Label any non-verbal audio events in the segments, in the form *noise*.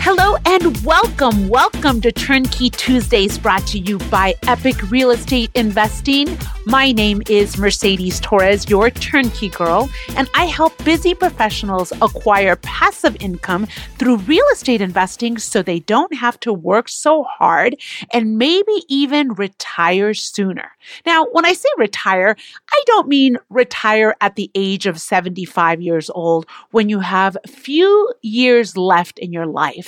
Hello and welcome. Welcome to Turnkey Tuesdays brought to you by Epic Real Estate Investing. My name is Mercedes Torres, your turnkey girl, and I help busy professionals acquire passive income through real estate investing so they don't have to work so hard and maybe even retire sooner. Now, when I say retire, I don't mean retire at the age of 75 years old when you have few years left in your life.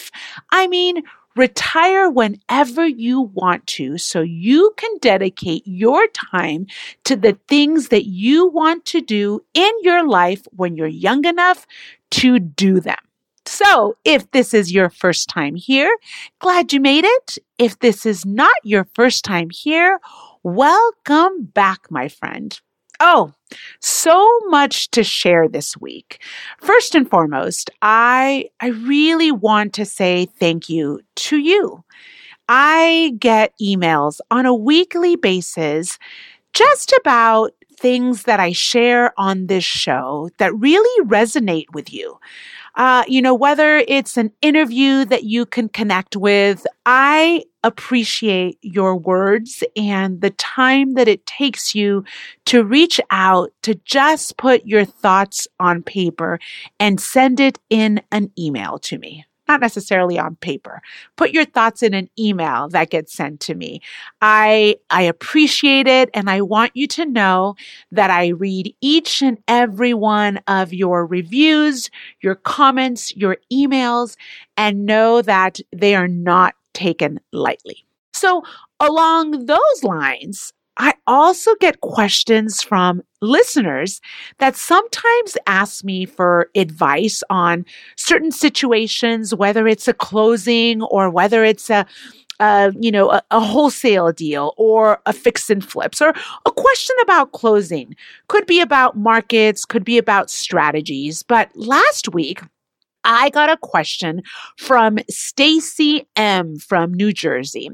I mean, retire whenever you want to so you can dedicate your time to the things that you want to do in your life when you're young enough to do them. So, if this is your first time here, glad you made it. If this is not your first time here, welcome back, my friend. Oh, so much to share this week. First and foremost, I I really want to say thank you to you. I get emails on a weekly basis just about things that I share on this show that really resonate with you. Uh, you know, whether it's an interview that you can connect with, I appreciate your words and the time that it takes you to reach out to just put your thoughts on paper and send it in an email to me not necessarily on paper. Put your thoughts in an email that gets sent to me. I, I appreciate it. And I want you to know that I read each and every one of your reviews, your comments, your emails, and know that they are not taken lightly. So along those lines, I also get questions from listeners that sometimes ask me for advice on certain situations, whether it's a closing or whether it's a, you know, a, a, wholesale deal or a fix and flips or a question about closing. Could be about markets, could be about strategies. But last week, I got a question from Stacy M from New Jersey.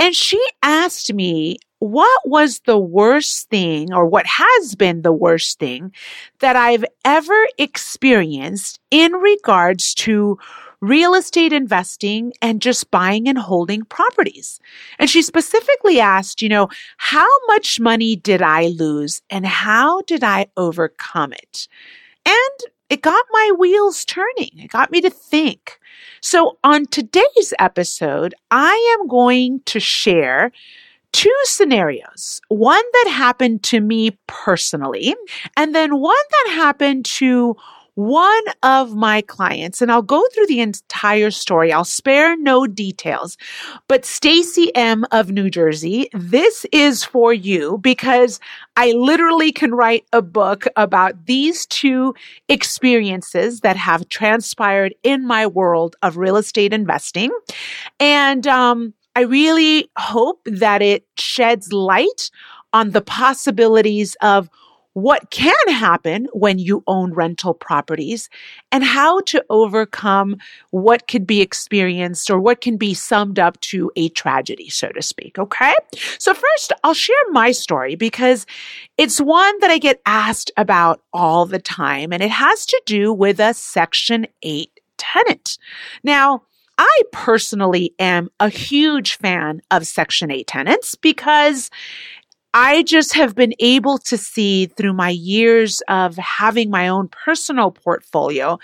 And she asked me what was the worst thing or what has been the worst thing that I've ever experienced in regards to real estate investing and just buying and holding properties. And she specifically asked, you know, how much money did I lose and how did I overcome it? And it got my wheels turning. It got me to think. So on today's episode, I am going to share two scenarios. One that happened to me personally, and then one that happened to one of my clients, and I'll go through the entire story. I'll spare no details. But Stacy M of New Jersey, this is for you because I literally can write a book about these two experiences that have transpired in my world of real estate investing. And um, I really hope that it sheds light on the possibilities of what can happen when you own rental properties and how to overcome what could be experienced or what can be summed up to a tragedy, so to speak. Okay. So first, I'll share my story because it's one that I get asked about all the time and it has to do with a Section 8 tenant. Now, I personally am a huge fan of Section 8 tenants because I just have been able to see through my years of having my own personal portfolio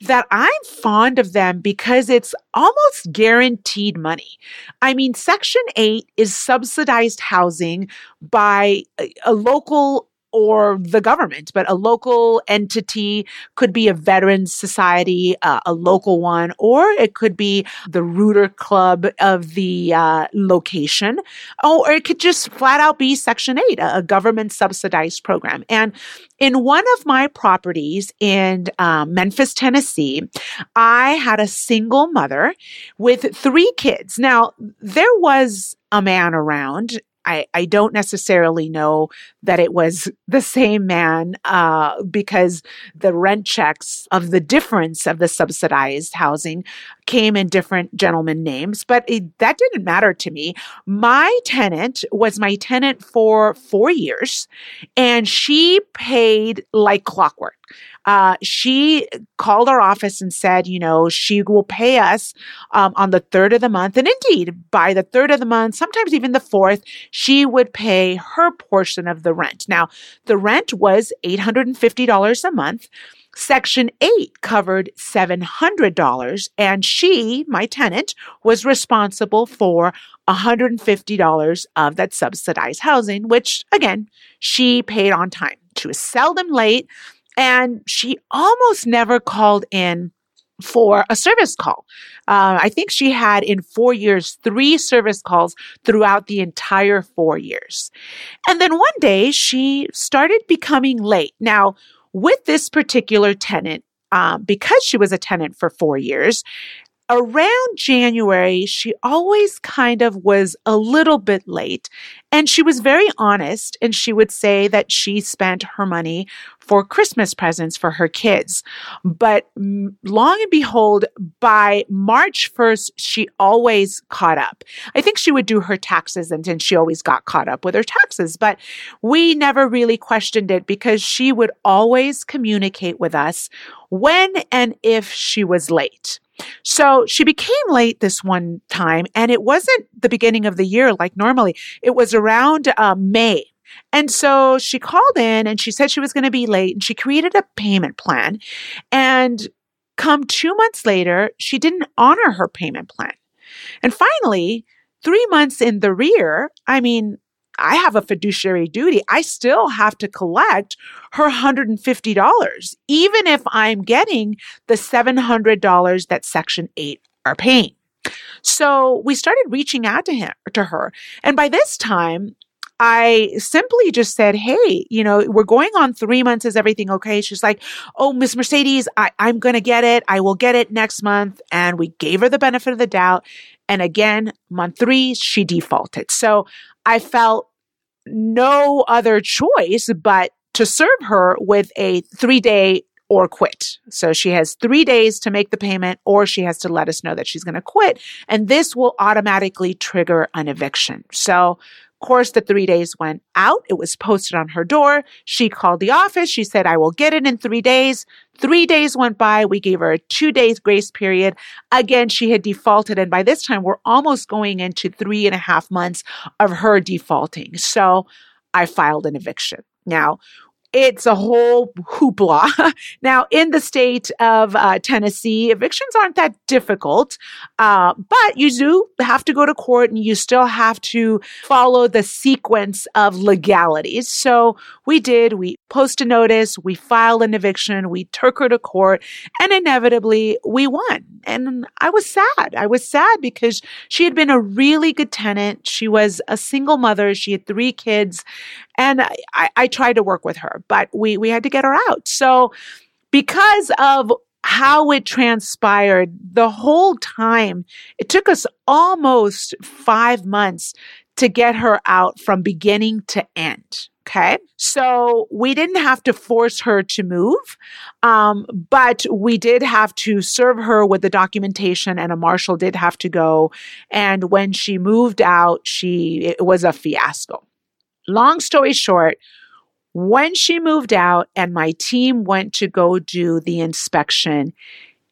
that I'm fond of them because it's almost guaranteed money. I mean, Section 8 is subsidized housing by a, a local or the government, but a local entity could be a veterans society, uh, a local one, or it could be the Rotary Club of the uh, location, oh, or it could just flat out be Section 8, a, a government subsidized program. And in one of my properties in um, Memphis, Tennessee, I had a single mother with three kids. Now, there was a man around I, I don't necessarily know that it was *laughs* the same man uh, because the rent checks of the difference of the subsidized housing came in different gentlemen names, but it, that didn't matter to me. My tenant was my tenant for four years and she paid like clockwork. Uh, she called our office and said, you know, she will pay us um, on the third of the month. And indeed, by the third of the month, sometimes even the fourth, she would pay her portion of the rent. Now, the rent was $850 a month. Section 8 covered $700, and she, my tenant, was responsible for $150 of that subsidized housing, which again, she paid on time. She was seldom late. And she almost never called in for a service call. Uh, I think she had in four years, three service calls throughout the entire four years. And then one day she started becoming late. Now, with this particular tenant, um, because she was a tenant for four years, around January, she always kind of was a little bit late. And she was very honest. And she would say that she spent her money for Christmas presents for her kids. But mm, long and behold, by March 1st, she always caught up. I think she would do her taxes and then she always got caught up with her taxes. But we never really questioned it because she would always communicate with us when and if she was late. So she became late this one time, and it wasn't the beginning of the year like normally. It was around uh, May. And so she called in and she said she was going to be late and she created a payment plan. And come two months later, she didn't honor her payment plan. And finally, three months in the rear, I mean, I have a fiduciary duty. I still have to collect her $150, even if I'm getting the $700 that Section 8 are paying. So we started reaching out to him, to her. And by this time, I simply just said, Hey, you know, we're going on three months. Is everything okay? She's like, Oh, Miss Mercedes, I, I'm going to get it. I will get it next month. And we gave her the benefit of the doubt. And again, month three, she defaulted. So I felt no other choice but to serve her with a three day or quit. So she has three days to make the payment or she has to let us know that she's going to quit. And this will automatically trigger an eviction. So course, the three days went out. It was posted on her door. She called the office. She said, I will get it in three days. Three days went by. We gave her a two days grace period. Again, she had defaulted. And by this time, we're almost going into three and a half months of her defaulting. So I filed an eviction. Now, it's a whole hoopla. *laughs* now, in the state of uh, Tennessee, evictions aren't that difficult, uh, but you do have to go to court and you still have to follow the sequence of legalities. So we did. We posted a notice, we filed an eviction, we took her to court, and inevitably we won. And I was sad. I was sad because she had been a really good tenant. She was a single mother. She had three kids. And I, I tried to work with her, but we, we had to get her out. So because of how it transpired the whole time, it took us almost five months to get her out from beginning to end. Okay. So we didn't have to force her to move, um, but we did have to serve her with the documentation, and a marshal did have to go. And when she moved out, she it was a fiasco. Long story short, when she moved out and my team went to go do the inspection,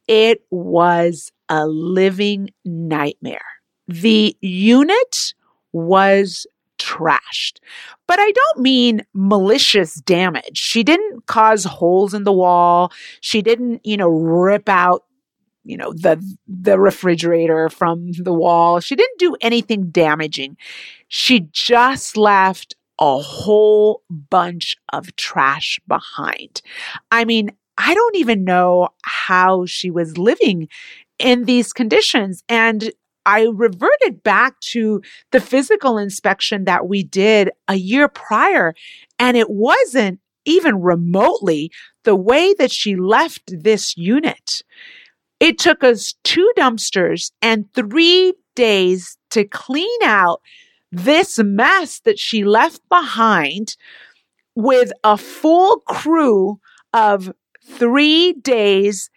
it was a living nightmare. The unit was trashed. But I don't mean malicious damage. She didn't cause holes in the wall. She didn't, you know, rip out you know the the refrigerator from the wall. She didn't do anything damaging. She just left a whole bunch of trash behind. I mean, I don't even know how she was living in these conditions. And I reverted back to the physical inspection that we did a year prior, and it wasn't even remotely the way that she left this unit. It took us two dumpsters and three days to clean out this mess that she left behind with a full crew of three days,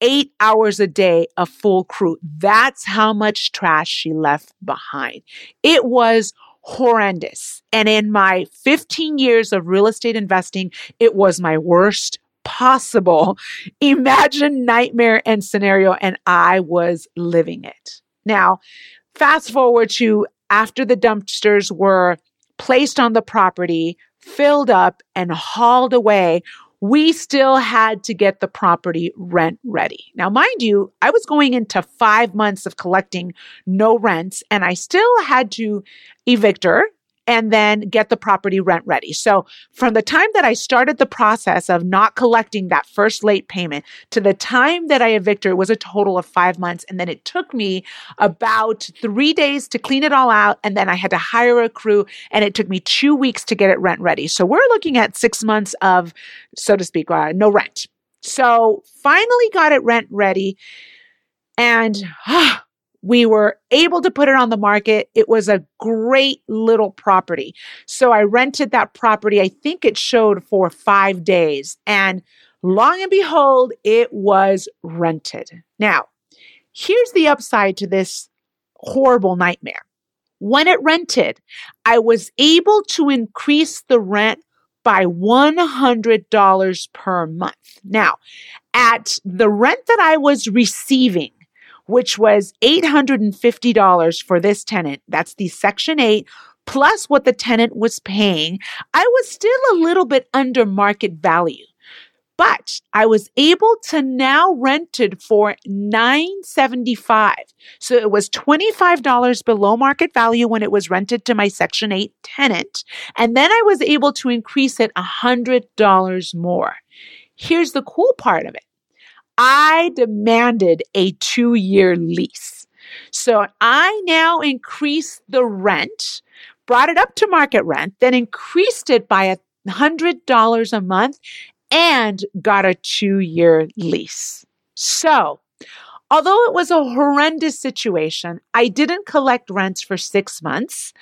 eight hours a day, a full crew. That's how much trash she left behind. It was horrendous. And in my 15 years of real estate investing, it was my worst possible *laughs* imagine nightmare and scenario. And I was living it. Now, fast forward to after the dumpsters were placed on the property, filled up, and hauled away, we still had to get the property rent ready. Now, mind you, I was going into five months of collecting no rents, and I still had to evict her and then get the property rent ready. So from the time that I started the process of not collecting that first late payment to the time that I evicted, it was a total of five months. And then it took me about three days to clean it all out. And then I had to hire a crew and it took me two weeks to get it rent ready. So we're looking at six months of, so to speak, uh, no rent. So finally got it rent ready. And *sighs* ah, we were able to put it on the market. It was a great little property. So I rented that property. I think it showed for five days. And long and behold, it was rented. Now, here's the upside to this horrible nightmare. When it rented, I was able to increase the rent by $100 per month. Now, at the rent that I was receiving, which was $850 for this tenant. That's the Section 8 plus what the tenant was paying. I was still a little bit under market value. But I was able to now rent it for 975. So it was $25 below market value when it was rented to my Section 8 tenant. And then I was able to increase it $100 more. Here's the cool part of it. I demanded a two year lease. So I now increased the rent, brought it up to market rent, then increased it by a $100 a month and got a two year lease. So, although it was a horrendous situation, I didn't collect rents for six months.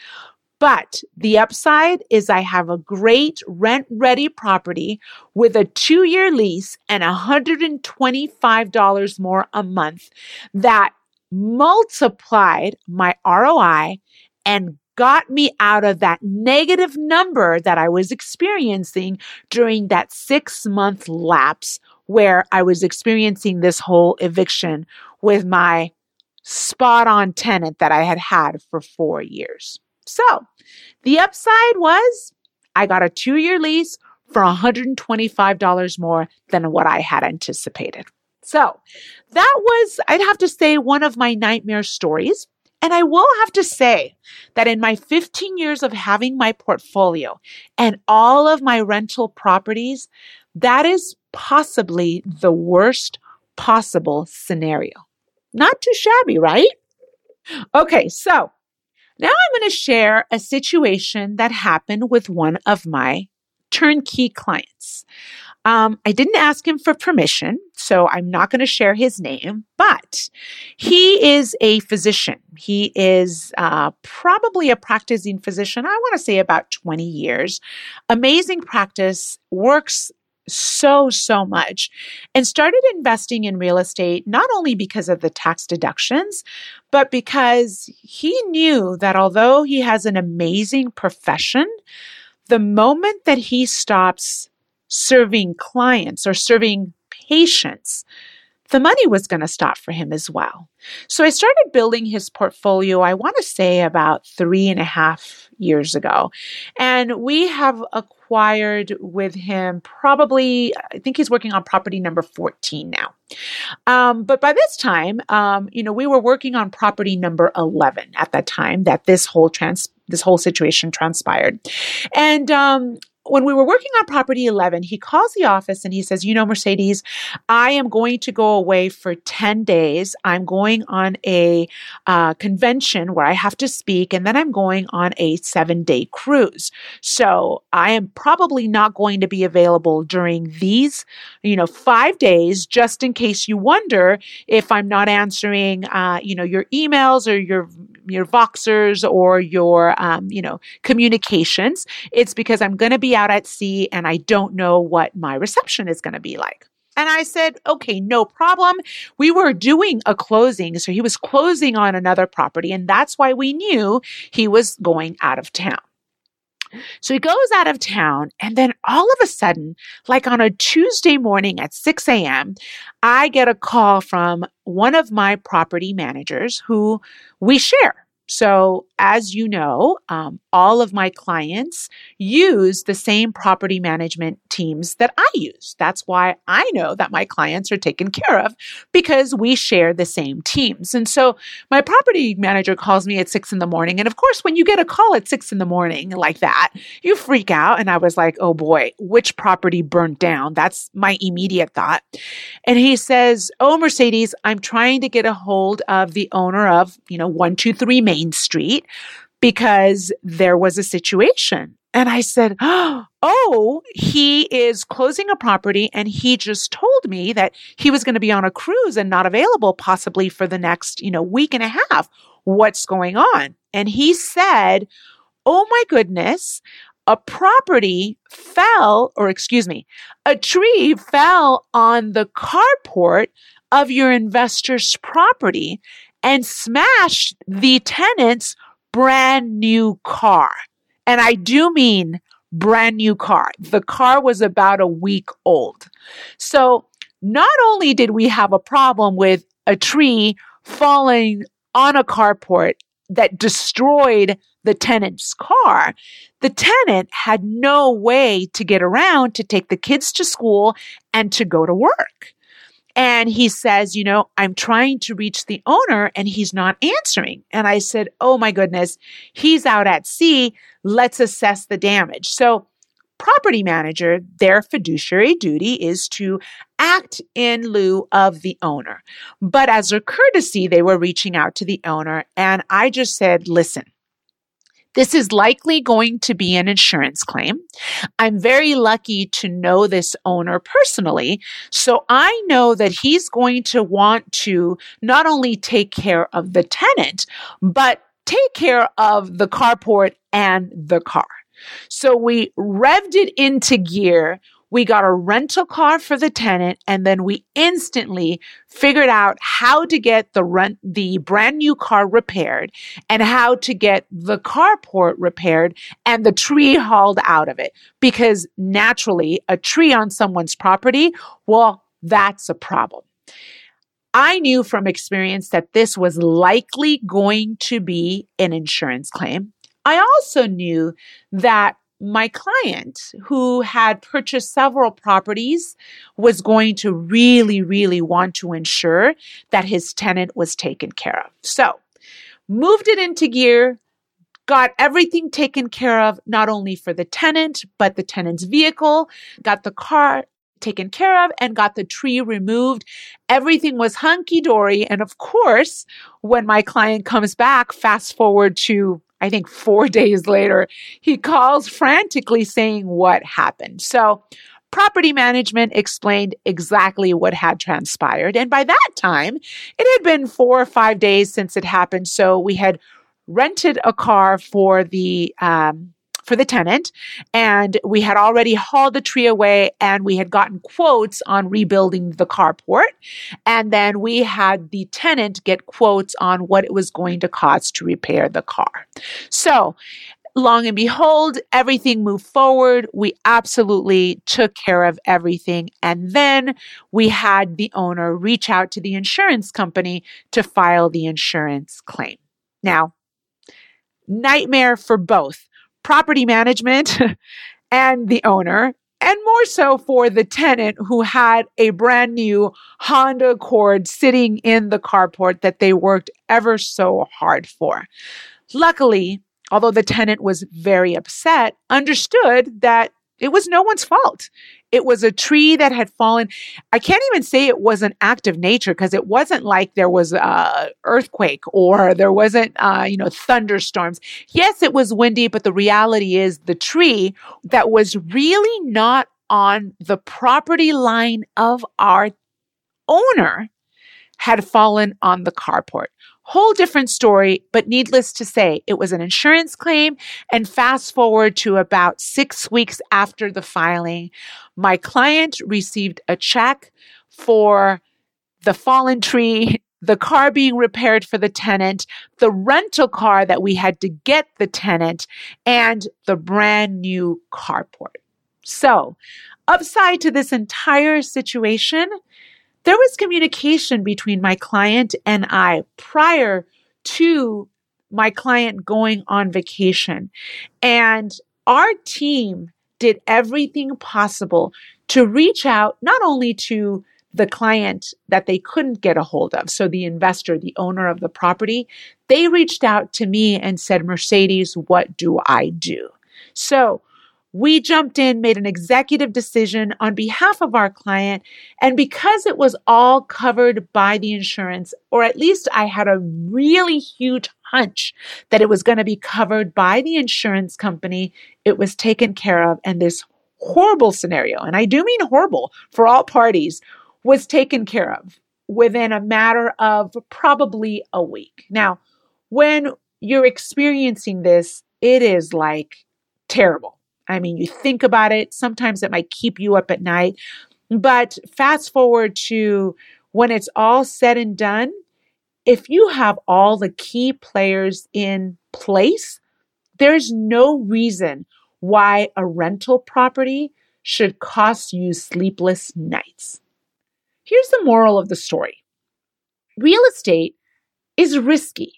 But the upside is I have a great rent ready property with a two year lease and $125 more a month that multiplied my ROI and got me out of that negative number that I was experiencing during that six month lapse where I was experiencing this whole eviction with my spot on tenant that I had had for four years. So the upside was I got a two year lease for $125 more than what I had anticipated. So that was, I'd have to say, one of my nightmare stories. And I will have to say that in my 15 years of having my portfolio and all of my rental properties, that is possibly the worst possible scenario. Not too shabby, right? Okay, so now I'm going to share a situation that happened with one of my turnkey clients. Um, I didn't ask him for permission, so I'm not going to share his name, but he is a physician. He is uh, probably a practicing physician, I want to say about 20 years. Amazing practice, works so, so much and started investing in real estate not only because of the tax deductions, but because he knew that although he has an amazing profession, the moment that he stops serving clients or serving patients, the money was going to stop for him as well. So I started building his portfolio, I want to say about three and a half years ago. And we have acquired with him probably, I think he's working on property number 14 now. Um, but by this time, um, you know, we were working on property number 11 at that time that this whole trans this whole situation transpired. And um, when we were working on property 11, he calls the office and he says, You know, Mercedes, I am going to go away for 10 days. I'm going on a uh, convention where I have to speak, and then I'm going on a seven day cruise. So I am probably not going to be available during these, you know, five days, just in case you wonder if I'm not answering, uh, you know, your emails or your your Voxers or your, um, you know, communications. It's because I'm going to be out at sea and I don't know what my reception is going to be like. And I said, okay, no problem. We were doing a closing. So he was closing on another property. And that's why we knew he was going out of town. So he goes out of town, and then all of a sudden, like on a Tuesday morning at 6 a.m., I get a call from one of my property managers who we share. So, as you know, um, all of my clients use the same property management teams that I use. That's why I know that my clients are taken care of because we share the same teams. And so, my property manager calls me at six in the morning. And of course, when you get a call at six in the morning like that, you freak out. And I was like, oh boy, which property burnt down? That's my immediate thought. And he says, Oh, Mercedes, I'm trying to get a hold of the owner of, you know, 123 Main Main Street because there was a situation. And I said, *gasps* Oh, he is closing a property and he just told me that he was going to be on a cruise and not available possibly for the next, you know, week and a half. What's going on? And he said, Oh my goodness, a property fell, or excuse me, a tree fell on the carport of your investor's property and smashed the tenant's brand new car. And I do mean brand new car. The car was about a week old. So not only did we have a problem with a tree falling on a carport that destroyed the tenant's car, the tenant had no way to get around to take the kids to school and to go to work. And he says, You know, I'm trying to reach the owner and he's not answering. And I said, Oh my goodness, he's out at sea. Let's assess the damage. So, property manager, their fiduciary duty is to act in lieu of the owner. But as a courtesy, they were reaching out to the owner. And I just said, Listen, this is likely going to be an insurance claim. I'm very lucky to know this owner personally. So I know that he's going to want to not only take care of the tenant, but take care of the carport and the car. So we revved it into gear we got a rental car for the tenant and then we instantly figured out how to get the rent the brand new car repaired and how to get the carport repaired and the tree hauled out of it because naturally a tree on someone's property well that's a problem I knew from experience that this was likely going to be an insurance claim. I also knew that my client who had purchased several properties was going to really, really want to ensure that his tenant was taken care of. So, moved it into gear, got everything taken care of, not only for the tenant, but the tenant's vehicle, got the car taken care of, and got the tree removed. Everything was hunky dory. And of course, when my client comes back, fast forward to I think four *laughs* days later, he calls frantically saying what happened. So, Property management explained exactly what had transpired. And by that time, it had been four or five days since it happened. So we had rented a car for the um, for the tenant and we had already hauled the tree away and we had gotten quotes on rebuilding the carport and then we had the tenant get quotes on what it was going to cost to repair the car so long and behold, everything moved forward. We absolutely took care of everything. And then we had the owner reach out to the insurance company to file the insurance claim. Now, nightmare for both property management *laughs* and the owner. And more so for the tenant who had a brand new Honda Accord sitting in the carport that they worked ever so hard for. Luckily, although the tenant was very upset, understood that it was no one's fault. It was a tree that had fallen. I can't even say it was an act of nature because it wasn't like there was a earthquake or there wasn't, uh, you know, thunderstorms. Yes, it was windy, but the reality is the tree that was really not on the property line of our owner had fallen on the carport. Whole different story, but needless to say, it was an insurance claim. And fast forward to about six weeks after the filing, my client received a check for the fallen tree, the car being repaired for the tenant, the rental car that we had to get the tenant, and the brand new carport. So, upside to this entire situation, there was communication between my client and I prior to my client going on vacation. And our team did everything possible to reach out not only to the client that they couldn't get a hold of. So the investor, the owner of the property, they reached out to me and said, Mercedes, what do I do? So we jumped in, made an executive decision on behalf of our client. And because it was all covered by the insurance, or at least I had a really huge hunch that it was going to be covered by the insurance company, it was taken care of. And this horrible scenario, and I do mean horrible for all parties, was taken care of within a matter of probably a week. Now, when you're experiencing this, it is like terrible I mean, you think about it, sometimes it might keep you up at night. But fast forward to when it's all said and done, if you have all the key players in place, there's no reason why a rental property should cost you sleepless nights. Here's the moral of the story real estate is risky,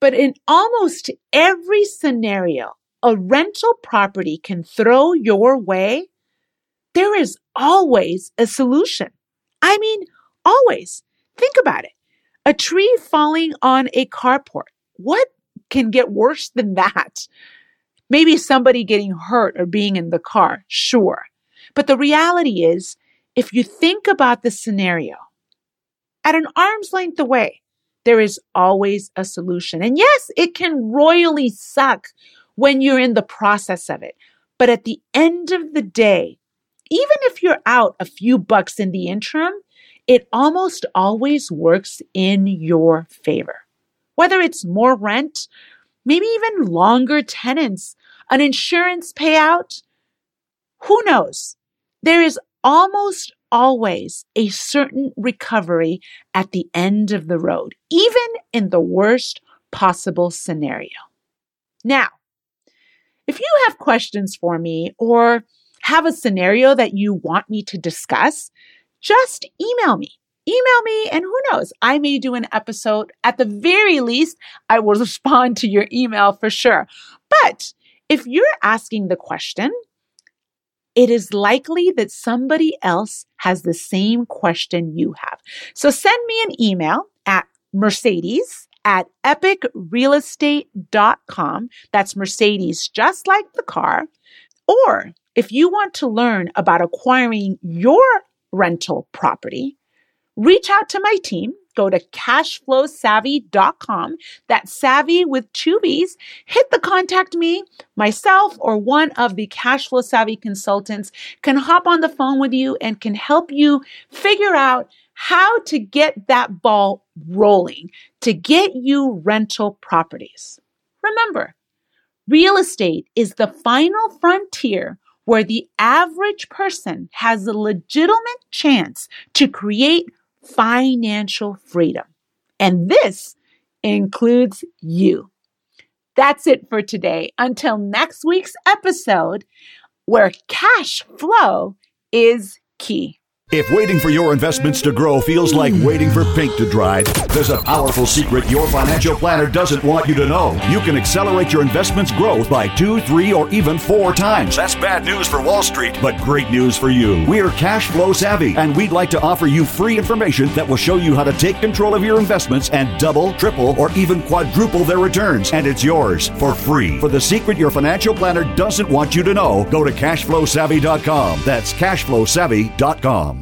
but in almost every scenario, a rental property can throw your way, there is always a solution. I mean, always. Think about it. A tree falling on a carport. What can get worse than that? Maybe somebody getting hurt or being in the car, sure. But the reality is, if you think about the scenario at an arm's length away, there is always a solution. And yes, it can royally suck when you're in the process of it. But at the end of the day, even if you're out a few bucks in the interim, it almost always works in your favor. Whether it's more rent, maybe even longer tenants, an insurance payout, who knows? There is almost always a certain recovery at the end of the road, even in the worst possible scenario. Now, if you have questions for me or have a scenario that you want me to discuss, just email me. Email me, and who knows, I may do an episode. At the very least, I will *laughs* respond to your email for sure. But if you're asking the question, it is likely that somebody else has the same question you have. So send me an email at Mercedes at epicrealestate.com. That's Mercedes, just like the car. Or if you want to learn about acquiring your rental property, reach out to my team Go to cashflowsavvy.com. That's savvy with two V's. Hit the contact me. Myself or one of the Cashflow Savvy consultants can hop on the phone with you and can help you figure out how to get that ball rolling to get you rental properties. Remember, real estate is the final frontier where the average person has a legitimate chance to create financial freedom. And this includes you. That's it for today. Until next week's episode, where cash flow is key. If waiting for your investments to grow feels like waiting for paint to dry, there's a powerful secret your financial planner doesn't want you to know. You can accelerate your investments' growth by two, three, or even four times. That's bad news for Wall Street, but great news for you. We're cash flow savvy, and we'd like to offer you free information that will show you how to take control of your investments and double, triple, or even quadruple their returns. And it's yours for free. For the secret your financial planner doesn't want you to know, go to cashflowsavvy.com. That's cashflowsavvy.com.